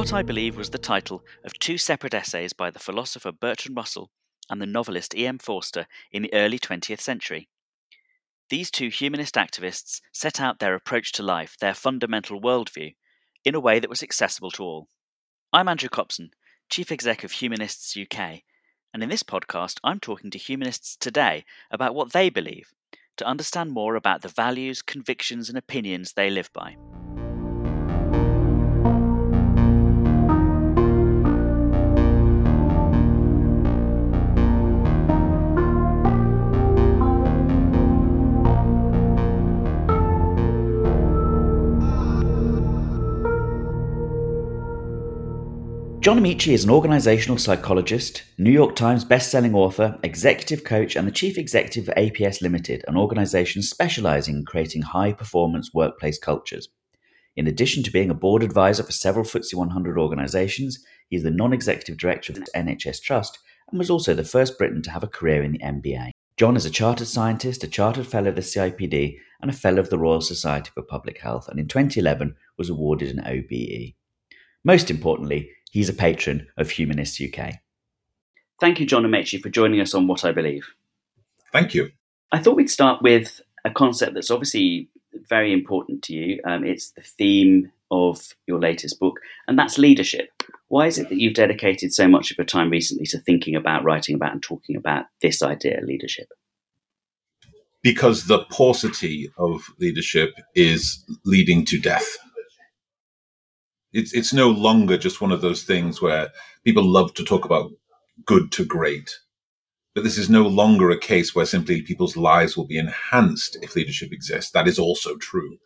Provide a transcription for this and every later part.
What I Believe was the title of two separate essays by the philosopher Bertrand Russell and the novelist E.M. Forster in the early 20th century. These two humanist activists set out their approach to life, their fundamental worldview, in a way that was accessible to all. I'm Andrew Copson, Chief Exec of Humanists UK, and in this podcast, I'm talking to humanists today about what they believe to understand more about the values, convictions, and opinions they live by. John Amaechi is an organizational psychologist, New York Times best-selling author, executive coach, and the chief executive of APS Limited, an organization specializing in creating high-performance workplace cultures. In addition to being a board advisor for several FTSE 100 organizations, he is the non-executive director of the NHS Trust and was also the first Briton to have a career in the NBA. John is a chartered scientist, a chartered fellow of the CIPD, and a fellow of the Royal Society for Public Health, and in 2011 was awarded an OBE. Most importantly, He's a patron of Humanists UK. Thank you, John Amaechi, for joining us on What I Believe. Thank you. I thought we'd start with a concept that's obviously very important to you. Um, it's the theme of your latest book, and that's leadership. Why is it that you've dedicated so much of your time recently to thinking about, writing about, and talking about this idea, leadership? Because the paucity of leadership is leading to death. It's it's no longer just one of those things where people love to talk about good to great. But this is no longer a case where simply people's lives will be enhanced if leadership exists. That is also true.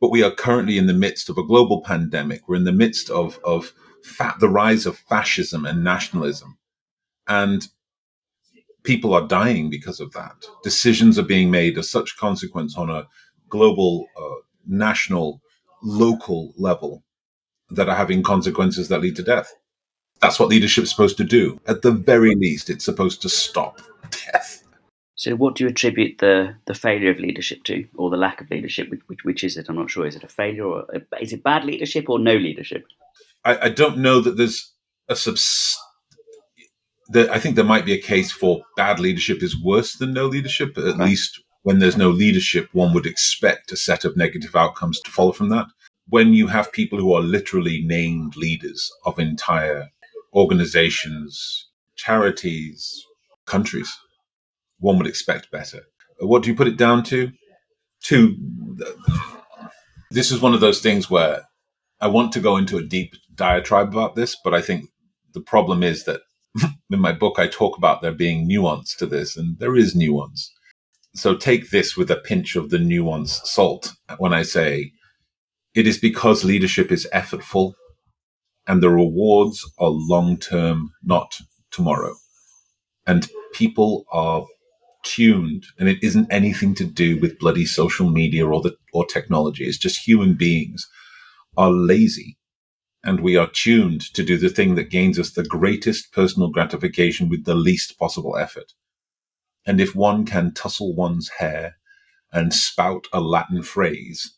But we are currently in the midst of a global pandemic. We're in the midst of, of fa- the rise of fascism and nationalism. And people are dying because of that. Decisions are being made of such consequence on a global, uh, national, local level that are having consequences that lead to death. That's what leadership is supposed to do. At the very least, it's supposed to stop death. So, what do you attribute the, the failure of leadership to, or the lack of leadership? Which, which, is it? I'm not sure. Is it a failure, or a, is it bad leadership, or no leadership? I, I don't know that there's a subs. That I think there might be a case for bad leadership is worse than no leadership. At okay. least when there's no leadership, one would expect a set of negative outcomes to follow from that when you have people who are literally named leaders of entire organizations, charities, countries, one would expect better. Uh, what do you put it down to? To this is one of those things where I want to go into a deep diatribe about this, but I think the problem is that in my book I talk about there being nuance to this, and there is nuance. So take this with a pinch of the nuance salt when I say it is because leadership is effortful and the rewards are long term, not tomorrow. And people are tuned and it isn't anything to do with bloody social media or the or technology. It's just human beings are lazy and we are tuned to do the thing that gains us the greatest personal gratification with the least possible effort. And if one can tussle one's hair and spout a Latin phrase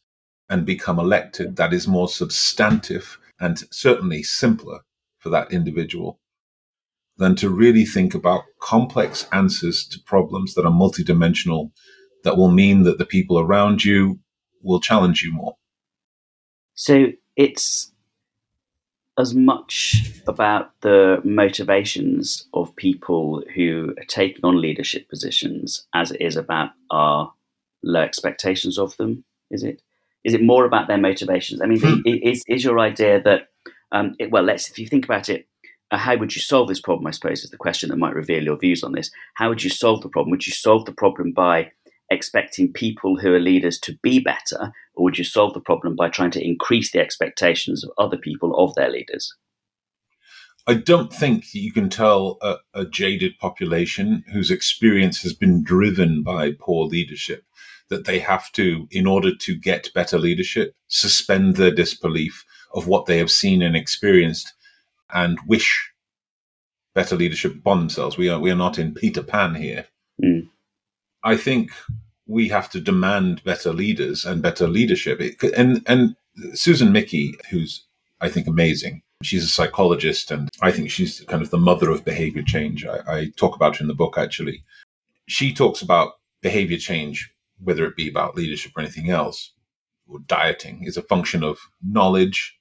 and become elected that is more substantive and certainly simpler for that individual than to really think about complex answers to problems that are multidimensional that will mean that the people around you will challenge you more. So it's as much about the motivations of people who are taking on leadership positions as it is about our low expectations of them, is it? Is it more about their motivations? I mean, hmm. is, is your idea that, um, it, well, let's, if you think about it, uh, how would you solve this problem? I suppose is the question that might reveal your views on this. How would you solve the problem? Would you solve the problem by expecting people who are leaders to be better, or would you solve the problem by trying to increase the expectations of other people of their leaders? I don't think you can tell a, a, jaded population whose experience has been driven by poor leadership that they have to, in order to get better leadership, suspend their disbelief of what they have seen and experienced and wish better leadership upon themselves. We are, we are not in Peter Pan here. Mm. I think we have to demand better leaders and better leadership. It, and, and Susan Michie, who's, I think, amazing, She's a psychologist, and I think she's kind of the mother of behavior change. I, I talk about her in the book, actually. She talks about behavior change, whether it be about leadership or anything else, or dieting, is a function of knowledge,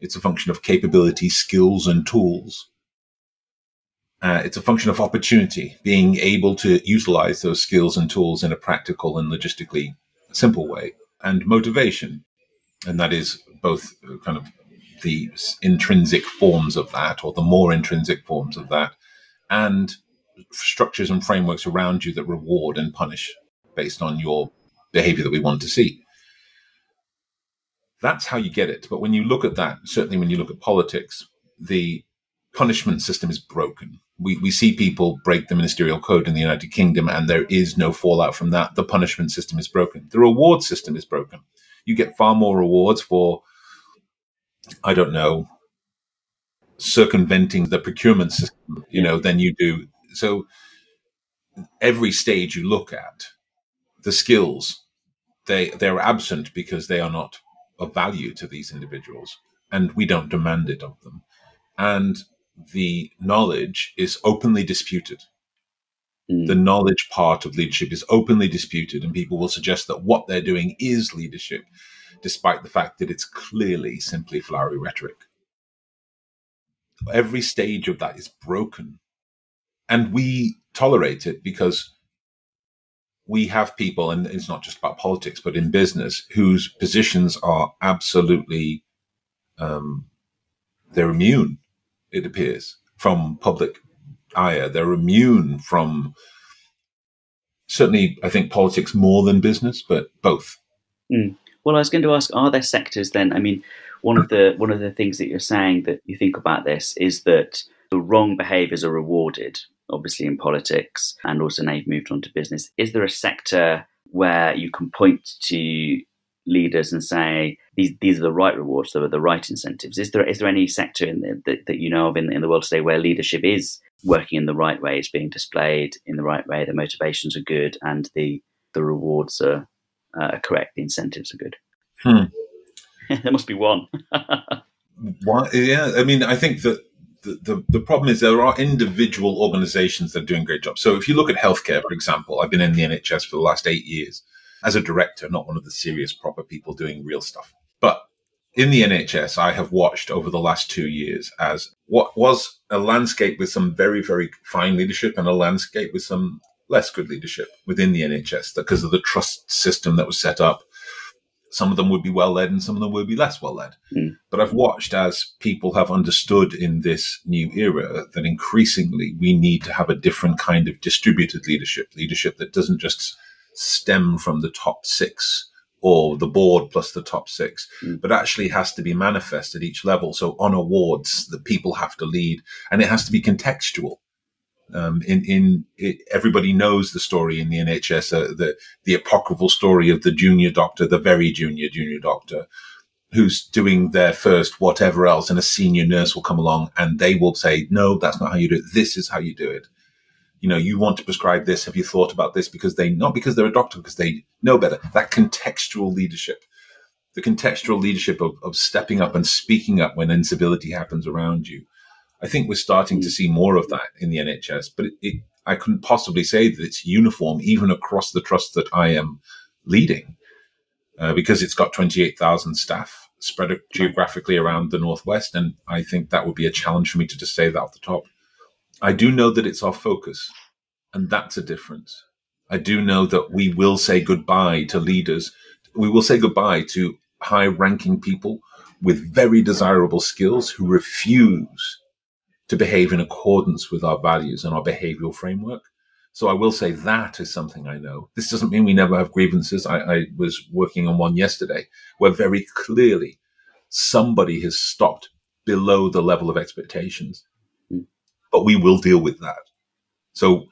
it's a function of capability, skills, and tools. Uh, it's a function of opportunity, being able to utilize those skills and tools in a practical and logistically simple way, and motivation. And that is both kind of the intrinsic forms of that, or the more intrinsic forms of that, and structures and frameworks around you that reward and punish based on your behavior that we want to see. That's how you get it. But when you look at that, certainly when you look at politics, the punishment system is broken. We, we see people break the ministerial code in the United Kingdom, and there is no fallout from that. The punishment system is broken. The reward system is broken. You get far more rewards for I don't know, circumventing the procurement system, you know, than you do. So every stage you look at, the skills, they they're absent because they are not of value to these individuals, and we don't demand it of them. And the knowledge is openly disputed. Mm. The knowledge part of leadership is openly disputed, and people will suggest that what they're doing is leadership despite the fact that it's clearly simply flowery rhetoric. Every stage of that is broken. And we tolerate it because we have people, and it's not just about politics, but in business, whose positions are absolutely, um, they're immune, it appears, from public ire. They're immune from certainly, I think, politics more than business, but both. Mm. Well, I was going to ask: Are there sectors then? I mean, one of the one of the things that you're saying that you think about this is that the wrong behaviours are rewarded, obviously in politics, and also now you've moved on to business. Is there a sector where you can point to leaders and say these these are the right rewards, are the right incentives? Is there is there any sector in the, that, that you know of in, in the world today where leadership is working in the right way, it's being displayed in the right way, the motivations are good, and the the rewards are uh, correct, the incentives are good. Hmm. there must be one. Why, yeah, I mean, I think that the, the, problem is there are individual organizations that are doing great jobs. So if you look at healthcare, for example, I've been in the NHS for the last eight years as a director, not one of the serious, proper people doing real stuff. But in the NHS, I have watched over the last two years as what was a landscape with some very, very fine leadership and a landscape with some less good leadership within the NHS because of the trust system that was set up. Some of them would be well led and some of them would be less well led. Mm. But I've watched as people have understood in this new era that increasingly we need to have a different kind of distributed leadership, leadership that doesn't just stem from the top six or the board plus the top six, mm. but actually has to be manifest at each level. So on awards, the people have to lead and it has to be contextual. Um, in in it, everybody knows the story in the NHS, uh, the the apocryphal story of the junior doctor, the very junior junior doctor, who's doing their first whatever else, and a senior nurse will come along and they will say, "No, that's not how you do it. This is how you do it." You know, you want to prescribe this. Have you thought about this? Because they not because they're a doctor, because they know better. That contextual leadership, the contextual leadership of, of stepping up and speaking up when incivility happens around you I think we're starting to mm. see more of that in the NHS, but it, it, I couldn't possibly say that it's uniform even across the trust that I am leading, uh, because it's got 28,000 staff spread geographically around the Northwest. And I think that would be a challenge for me to just say that off the top. I do know that it's our focus, and that's a difference. I do know that we will say goodbye to leaders. We will say goodbye to high ranking people with very desirable skills who refuse to behave in accordance with our values and our behavioral framework. So I will say that is something I know. This doesn't mean we never have grievances. I, I was working on one yesterday where very clearly somebody has stopped below the level of expectations, mm. but we will deal with that. So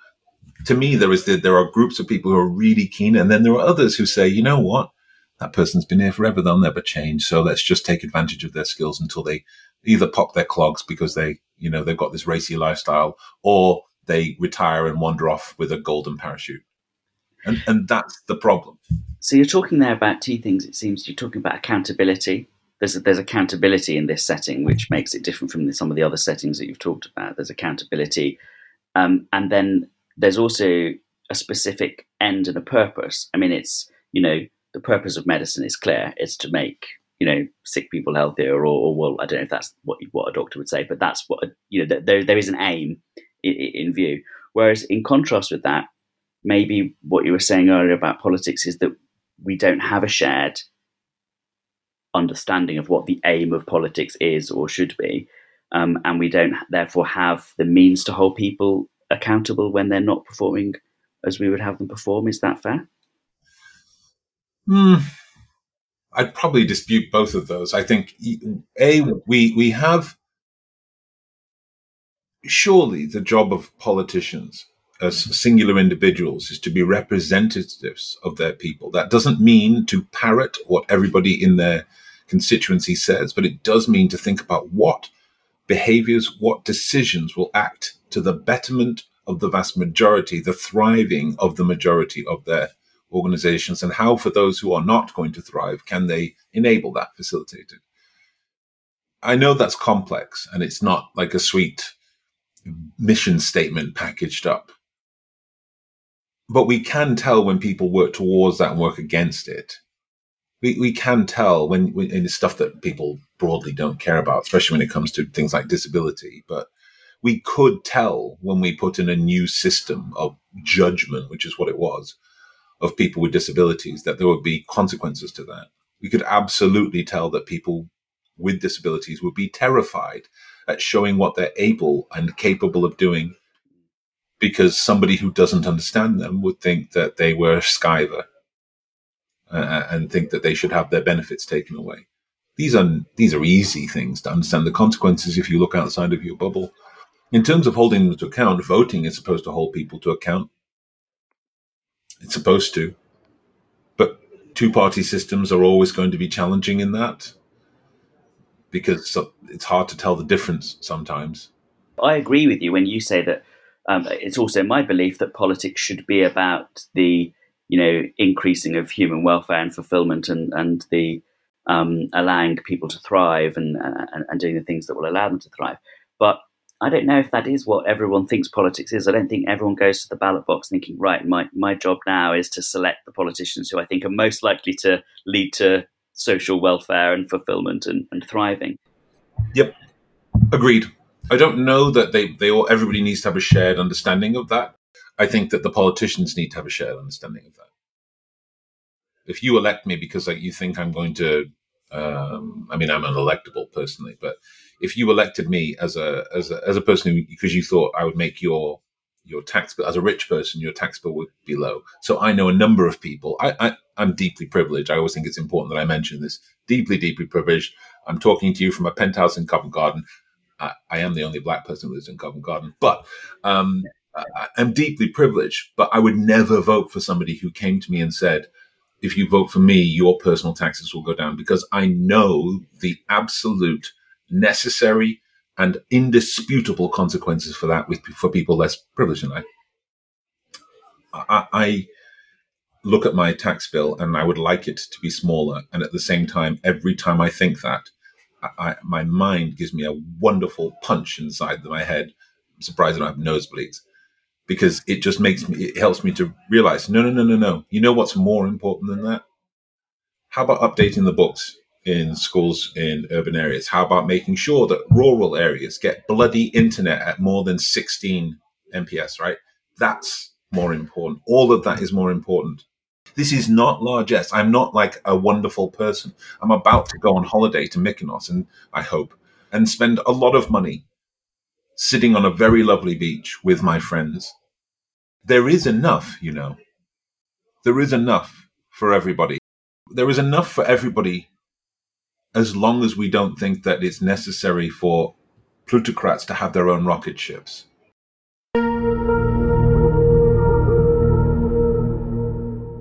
to me, there is the, there are groups of people who are really keen, and then there are others who say, you know what, that person's been here forever; they'll never change. So let's just take advantage of their skills until they either pop their clogs because they, you know, they've got this racy lifestyle, or they retire and wander off with a golden parachute. And, and that's the problem. So you're talking there about two things. It seems you're talking about accountability there's there's accountability in this setting, which makes it different from some of the other settings that you've talked about. There's accountability, um, and then there's also a specific end and a purpose. I mean, it's you know the purpose of medicine is clear. It's to make you know sick people healthier, or, or well, I don't know if that's what what a doctor would say, but that's what you know. There there is an aim in, in view. Whereas in contrast with that, maybe what you were saying earlier about politics is that we don't have a shared understanding of what the aim of politics is or should be. Um, and we don't therefore have the means to hold people accountable when they're not performing as we would have them perform. Is that fair? Mm, I'd probably dispute both of those. I think a we we have surely the job of politicians as mm-hmm. singular individuals is to be representatives of their people. That doesn't mean to parrot what everybody in their constituency says, but it does mean to think about what behaviors, what decisions will act to the betterment of the vast majority, the thriving of the majority of their organizations, and how, for those who are not going to thrive, can they enable that, facilitate it. I know that's complex and it's not like a sweet mission statement packaged up. But we can tell when people work towards that and work against it. We, we can tell when, when in stuff that people broadly don't care about, especially when it comes to things like disability. But we could tell when we put in a new system of judgment, which is what it was, of people with disabilities, that there would be consequences to that. We could absolutely tell that people with disabilities would be terrified at showing what they're able and capable of doing because somebody who doesn't understand them would think that they were skiver uh, and think that they should have their benefits taken away. These are these are easy things to understand the consequences if you look outside of your bubble. In terms of holding them to account, voting is supposed to hold people to account. It's supposed to. But two party systems are always going to be challenging in that because it's hard to tell the difference sometimes. I agree with you when you say that um, it's also my belief that politics should be about the you know increasing of human welfare and fulfillment and and the um, allowing people to thrive and, and, and doing the things that will allow them to thrive. But I don't know if that is what everyone thinks politics is. I don't think everyone goes to the ballot box thinking, right, my, my job now is to select the politicians who I think are most likely to lead to social welfare and fulfillment and, and thriving. Yep, agreed. I don't know that they, they all, everybody needs to have a shared understanding of that. I think that the politicians need to have a shared understanding of that. If you elect me because like, you think I'm going to, um, I mean, I'm unelectable personally, but if you elected me as a as a, as a person who, because you thought I would make your your tax bill as a rich person, your tax bill would be low. So I know a number of people. I, I I'm deeply privileged. I always think it's important that I mention this. Deeply, deeply privileged. I'm talking to you from a penthouse in Covent Garden. I, I am the only black person who lives in Covent Garden, but um, I, I'm deeply privileged. But I would never vote for somebody who came to me and said, "If you vote for me, your personal taxes will go down," because I know the absolute necessary and indisputable consequences for that with for people less privileged than I. I, I look at my tax bill and I would like it to be smaller, and at the same time, every time I think that, I, my mind gives me a wonderful punch inside my head. I'm surprised I don't have nosebleeds because it just makes me, it helps me to realize, no, no, no, no, no. You know what's more important than that? How about updating the books? In schools in urban areas? How about making sure that rural areas get bloody internet at more than 16 MPS, right? That's more important. All of that is more important. This is not largesse. I'm not like a wonderful person. I'm about to go on holiday to Mykonos, and I hope, and spend a lot of money sitting on a very lovely beach with my friends. There is enough, you know. There is enough for everybody. There is enough for everybody as long as we don't think that it's necessary for plutocrats to have their own rocket ships.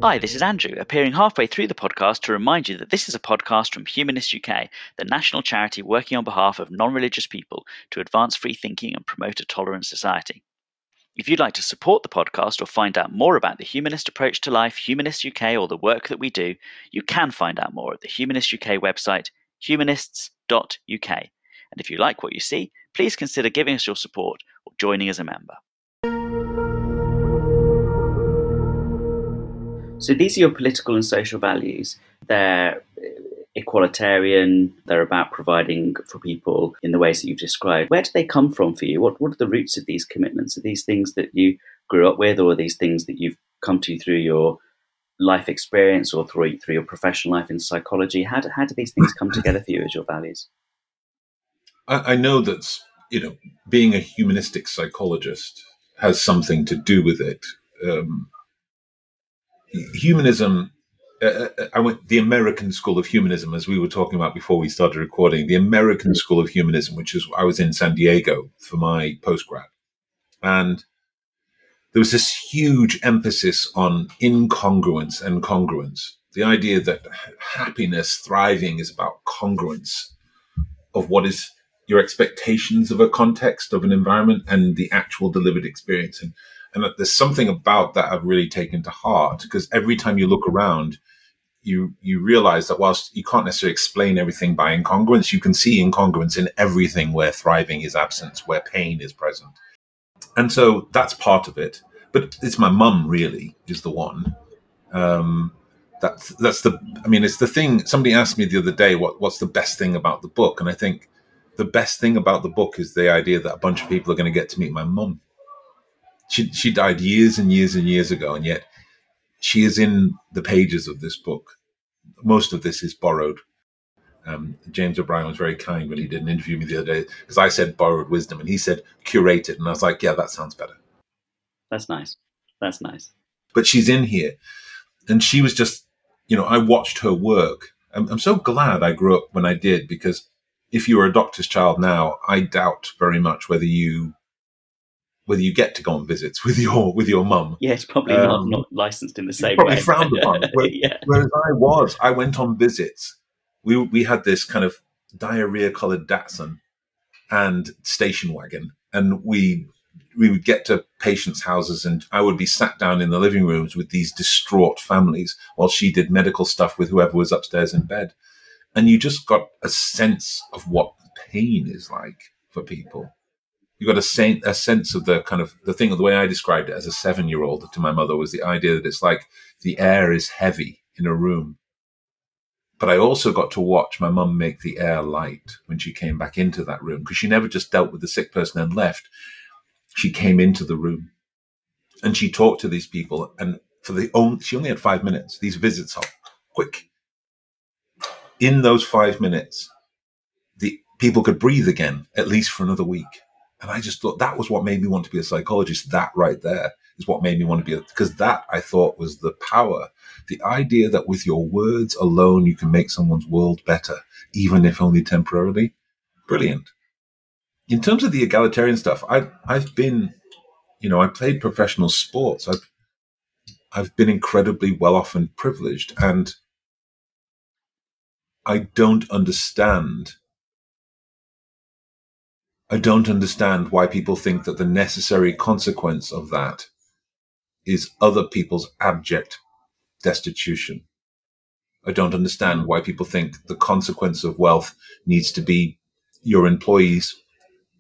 Hi, this is Andrew, appearing halfway through the podcast to remind you that this is a podcast from Humanist UK, the national charity working on behalf of non religious people to advance free thinking and promote a tolerant society. If you'd like to support the podcast or find out more about the humanist approach to life, Humanist UK, or the work that we do, you can find out more at the Humanist UK website, humanists.uk. And if you like what you see, please consider giving us your support or joining as a member. So these are your political and social values. They're uh, equalitarian, they're about providing for people in the ways that you've described. Where do they come from for you? What, what are the roots of these commitments? Are these things that you grew up with, or are these things that you've come to through your life experience or through, through your professional life in psychology? How do, how do these things come together for you as your values? I, I know that, you know, being a humanistic psychologist has something to do with it. Um, humanism uh, uh, uh, I went the American School of Humanism, as we were talking about before we started recording. The American School of Humanism, which is I was in San Diego for my postgrad, and there was this huge emphasis on incongruence and congruence. The idea that happiness, thriving, is about congruence of what is your expectations of a context of an environment and the actual delivered experience. And and there's something about that I've really taken to heart because every time you look around, you you realize that whilst you can't necessarily explain everything by incongruence, you can see incongruence in everything where thriving is absent, where pain is present. And so that's part of it. But it's my mum really is the one. Um, that's that's the I mean it's the thing somebody asked me the other day what what's the best thing about the book and I think the best thing about the book is the idea that a bunch of people are going to get to meet my mum she she died years and years and years ago, and yet she is in the pages of this book. Most of this is borrowed. Um, James O'Brien was very kind when he did an interview with me the other day because I said borrowed wisdom, and he said curated, and I was like, yeah, that sounds better. That's nice. That's nice. But she's in here, and she was just, you know, I watched her work. I'm, I'm so glad I grew up when I did because if you were a doctor's child now, I doubt very much whether you whether you get to go on visits with your with your mum. Yeah, it's probably um, not, not licensed in the same probably way. frowned upon. Whereas, yeah. whereas I was, I went on visits. We we had this kind of diarrhea coloured Datsun and station wagon, and we we would get to patients' houses, and I would be sat down in the living rooms with these distraught families while she did medical stuff with whoever was upstairs in bed, and you just got a sense of what pain is like for people you got a, sen- a sense of the kind of the thing, the way I described it as a seven year old to my mother was the idea that it's like the air is heavy in a room. But I also got to watch my mum make the air light when she came back into that room because she never just dealt with the sick person and left. She came into the room and she talked to these people. And for the only, she only had five minutes. These visits are quick. In those five minutes, the people could breathe again, at least for another week and I just thought that was what made me want to be a psychologist. That right there is what made me want to be because that I thought was the power. The idea that with your words alone, you can make someone's world better, even if only temporarily. Brilliant. In terms of the egalitarian stuff, I've, I've been, you know, I played professional sports. I've, I've been incredibly well off and privileged and I don't understand I don't understand why people think that the necessary consequence of that is other people's abject destitution. I don't understand why people think the consequence of wealth needs to be your employees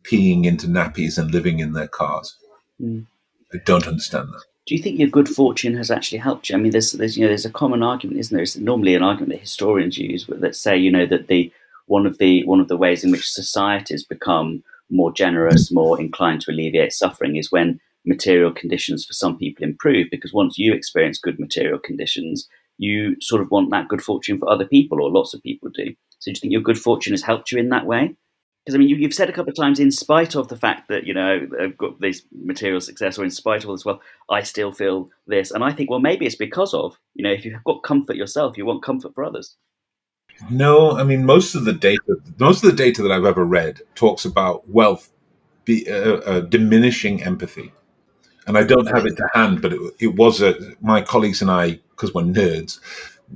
peeing into nappies and living in their cars. Mm. I don't understand that. Do you think your good fortune has actually helped you? I mean, there's, there's, you know, there's a common argument, isn't there? It's normally an argument that historians use that say, you know, that the one of the one of the ways in which societies become more generous, more inclined to alleviate suffering is when material conditions for some people improve. Because once you experience good material conditions, you sort of want that good fortune for other people, or lots of people do. So do you think your good fortune has helped you in that way? Because I mean, you, have said a couple of times, in spite of the fact that you know I've got this material success, or in spite of all this well, I still feel this, and I think, well, maybe it's because of you know, if you've got comfort yourself, you want comfort for others. No, I mean most of the data, most of the data that I've ever read talks about wealth be, uh, uh, diminishing empathy, and I don't have it to hand, but it, it was a, my colleagues and I, because we're nerds,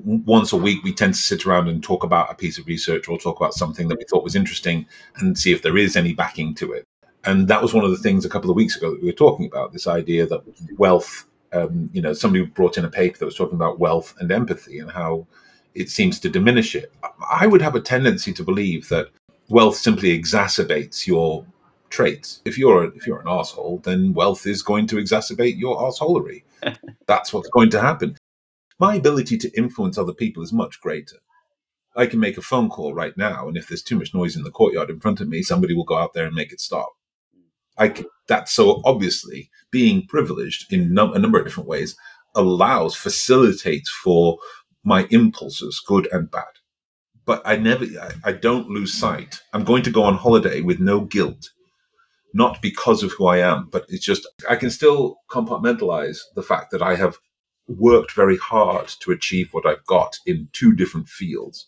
once a week we tend to sit around and talk about a piece of research or talk about something that we thought was interesting and see if there is any backing to it. And that was one of the things a couple of weeks ago that we were talking about this idea that wealth. Um, you know, somebody brought in a paper that was talking about wealth and empathy and how it seems to diminish it. I would have a tendency to believe that wealth simply exacerbates your traits. If you're a, if you're an asshole, then wealth is going to exacerbate your assholery. That's what's going to happen. My ability to influence other people is much greater. I can make a phone call right now, and if there's too much noise in the courtyard in front of me, somebody will go out there and make it stop. I can, that's so obviously being privileged in a number of different ways allows, facilitates for my impulses, good and bad. But I never, I, I don't lose sight. I'm going to go on holiday with no guilt, not because of who I am, but it's just, I can still compartmentalize the fact that I have worked very hard to achieve what I've got in two different fields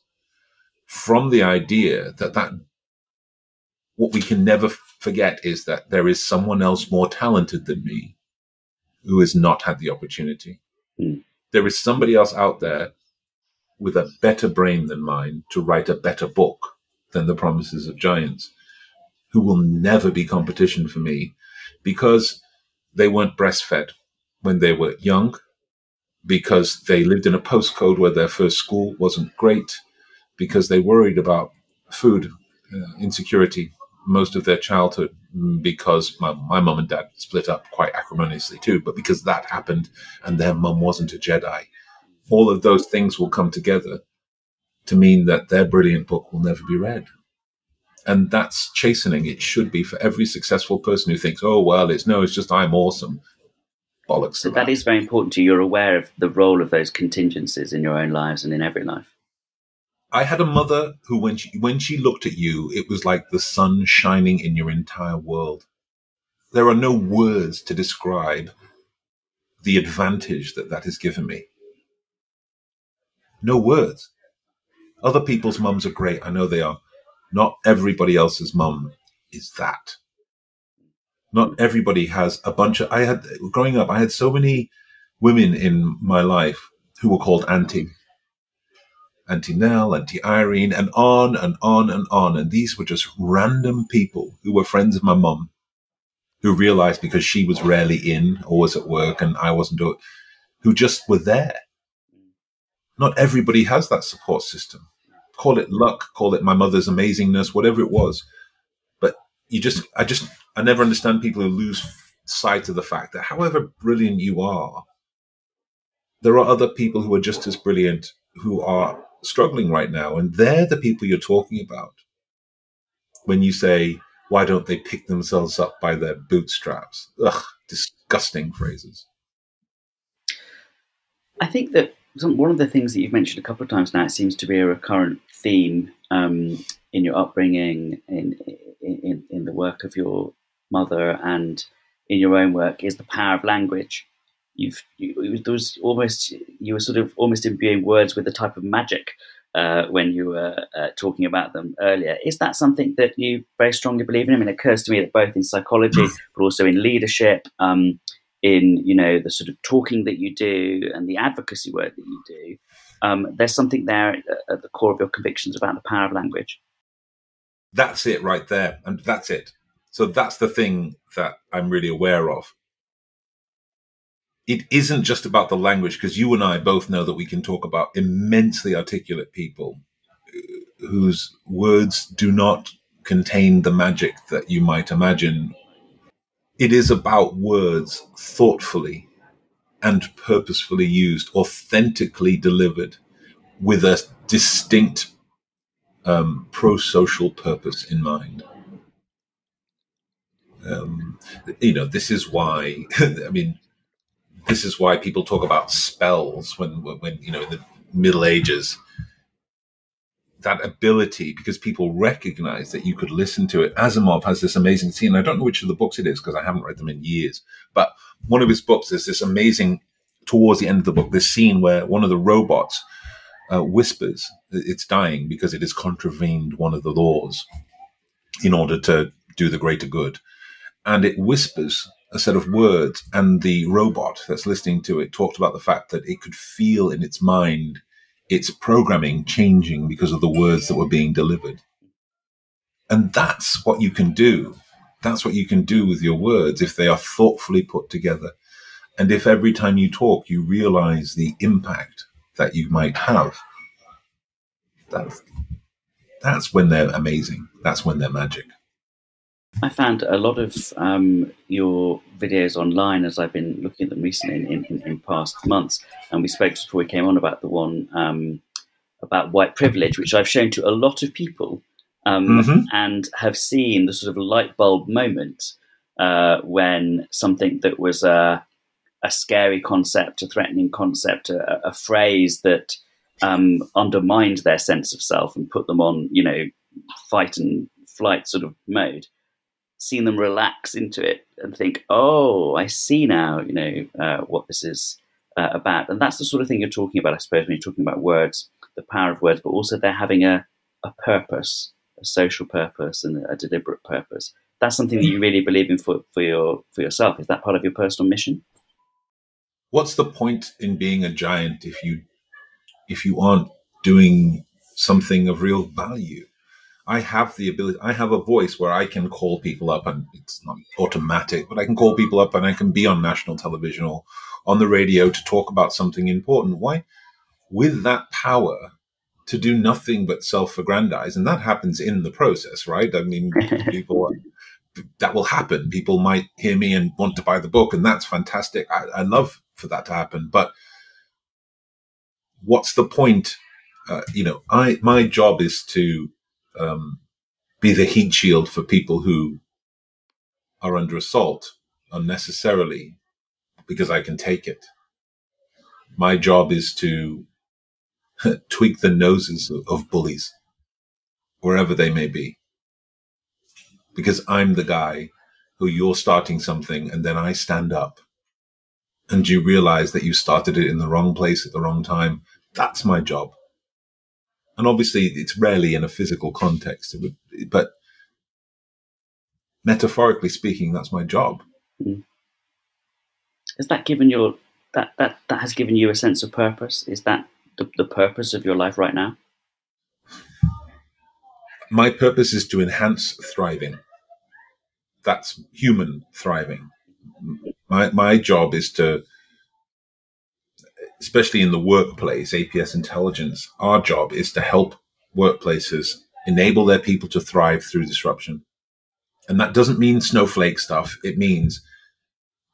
from the idea that that what we can never forget is that there is someone else more talented than me who has not had the opportunity. Mm. There is somebody else out there with a better brain than mine to write a better book than The Promises of Giants, who will never be competition for me because they weren't breastfed when they were young, because they lived in a postcode where their first school wasn't great, because they worried about food uh, insecurity most of their childhood because my, my mum and dad split up quite acrimoniously too, but because that happened and their mum wasn't a Jedi. All of those things will come together to mean that their brilliant book will never be read. And that's chastening. It should be for every successful person who thinks, oh, well, it's no, it's just I'm awesome. Bollocks. So that, is very important to you. You're aware of the role of those contingencies in your own lives and in every life. I had a mother who, when she when she looked at you, it was like the sun shining in your entire world. There are no words to describe the advantage that that has given me. No words. Other people's mums are great. I know they are. Not everybody else's mum is that. Not everybody has a bunch of. I had growing up. I had so many women in my life who were called auntie Auntie Nell, Auntie Irene, and on and on and on. And these were just random people who were friends of my mum who realized because she was rarely in or was at work and I wasn't, who just were there. Not everybody has that support system. Call it luck, call it my mother's amazingness, whatever it was. But you just, I just, I never understand people who lose sight of the fact that however brilliant you are, there are other people who are just as brilliant who are struggling right now. And they're the people you're talking about when you say, why don't they pick themselves up by their bootstraps? Ugh, disgusting phrases. I think that one of the things that you've mentioned a couple of times now seems to be a recurrent theme um, in your upbringing, in, in, in the work of your mother, and in your own work is the power of language you've you, there was almost you were sort of almost imbuing words with a type of magic uh, when you were uh, talking about them earlier. Is that something that you very strongly believe in? I mean, it occurs to me that both in psychology, but also in leadership, um, in you know the sort of talking that you do and the advocacy work that you do, um, there's something there at the core of your convictions about the power of language. That's it right there, and that's it. So that's the thing that I'm really aware of it isn't just about the language because you and I both know that we can talk about immensely articulate people whose words do not contain the magic that you might imagine. It is about words thoughtfully and purposefully used, authentically delivered with a distinct um, pro social purpose in mind. Um, you know, this is why, I mean, this is why people talk about spells when when you know in the Middle Ages. That ability, because people recognize that you could listen to it. Asimov has this amazing scene. I don't know which of the books it is because I haven't read them in years. But one of his books is this amazing, towards the end of the book, this scene where one of the robots uh, whispers it's dying because it has contravened one of the laws in order to do the greater good. And it whispers a set of words, and the robot that's listening to it talked about the fact that it could feel in its mind its programming changing because of the words that were being delivered. And that's what you can do. That's what you can do with your words if they are thoughtfully put together. And if every time you talk, you realize the impact that you might have. that's that's when they're amazing. That's when they're magic. I found a lot of um, your videos online as I've been looking at them recently in, in, in, past months. And we spoke just before we came on about the one um, about white privilege, which I've shown to a lot of people um, mm-hmm. and have seen the sort of light bulb moment uh, when something that was a, a, scary concept, a threatening concept, a, a phrase that um, undermined their sense of self and put them on, you know, fight and flight sort of mode seen them relax into it and think, oh, I see now, you know, uh, what this is uh, about. And that's the sort of thing you're talking about, I suppose, when you're talking about words, the power of words, but also they're having a, a purpose, a social purpose and a deliberate purpose. That's something that you really believe in for, for your for yourself. Is that part of your personal mission? What's the point in being a giant if you if you aren't doing something of real value? I have the ability, I have a voice where I can call people up and it's not automatic, but I can call people up and I can be on national television or on the radio to talk about something important. Why? With that power to do nothing but self aggrandize. And that happens in the process, right? I mean, people, that will happen. People might hear me and want to buy the book, and that's fantastic. I, I love for that to happen. But what's the point? Uh, you know, I, my job is to um, be the heat shield for people who are under assault unnecessarily because I can take it. My job is to tweak the noses of, of bullies wherever they may be because I'm the guy who you're starting something and then I stand up and you realize that you started it in the wrong place at the wrong time. That's my job and obviously it's rarely in a physical context, but metaphorically speaking, that's my job. Mm. Has that given your that that that has given you a sense of purpose? Is that the, the purpose of your life right now? My purpose is to enhance thriving. That's human thriving. My my job is to especially in the workplace, APS intelligence, our job is to help workplaces enable their people to thrive through disruption. And that doesn't mean snowflake stuff. It means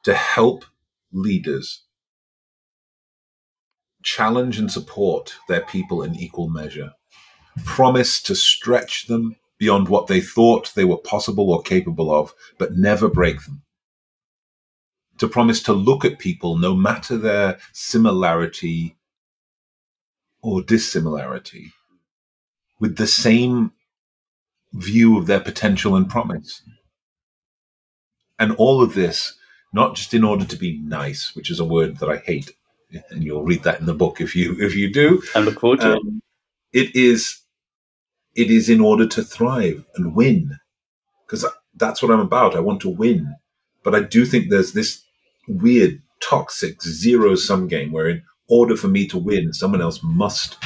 to help leaders challenge and support their people in equal measure, promise to stretch them beyond what they thought they were possible or capable of, but never break them to promise to look at people no matter their similarity or dissimilarity with the same view of their potential and promise. And all of this, not just in order to be nice, which is a word that I hate, and you'll read that in the book if you if you do. I look forward to um, it. It is it is in order to thrive and win, because that's what I'm about. I want to win, but I do think there's this weird, toxic zero sum game where in order for me to win, someone else must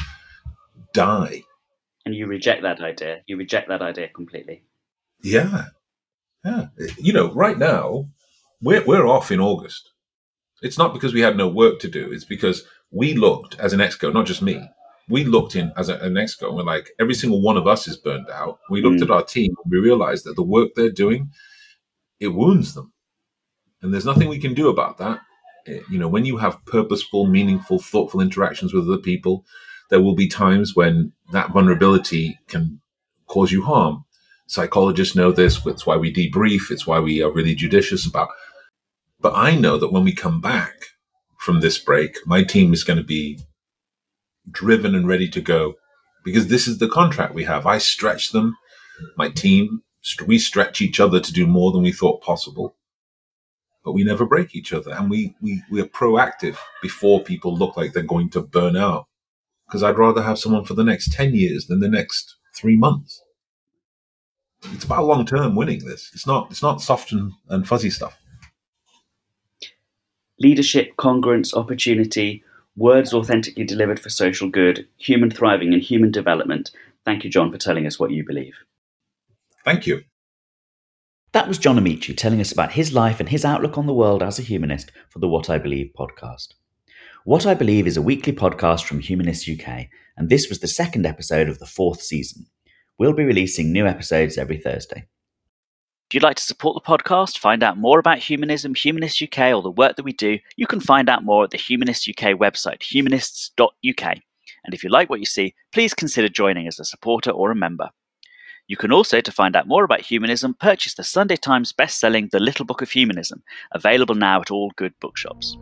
die. And you reject that idea. You reject that idea completely. Yeah. Yeah. You know, right now, we're, we're off in August. It's not because we had no work to do. It's because we looked as an exco, not just me. We looked in as a, an exco and we're like, every single one of us is burned out. We looked mm. at our team and we realized that the work they're doing, it wounds them. And there's nothing we can do about that. Eh, you know, when you have purposeful, meaningful, thoughtful interactions with other people, there will be times when that vulnerability can cause you harm. Psychologists know this. It's why we debrief. It's why we are really judicious about. But I know that when we come back from this break, my team is going to be driven and ready to go because this is the contract we have. I stretch them, my team, we stretch each other to do more than we thought possible but we never break each other. And we, we, we are proactive before people look like they're going to burn out. Because I'd rather have someone for the next 10 years than the next three months. It's about long term winning this. It's not, it's not soft and, and fuzzy stuff. Leadership, congruence, opportunity, words authentically delivered for social good, human thriving, and human development. Thank you, John, for telling us what you believe. Thank you. That was John Amaechi telling us about his life and his outlook on the world as a humanist for the What I Believe podcast. What I Believe is a weekly podcast from Humanists UK, and this was the second episode of the fourth season. We'll be releasing new episodes every Thursday. If you'd like to support the podcast, find out more about humanism, Humanists UK, or the work that we do, you can find out more at the Humanists UK website, humanists.uk. And if you like what you see, please consider joining as a supporter or a member. You can also, to find out more about humanism, purchase the Sunday Times best-selling The Little Book of Humanism, available now at all good bookshops.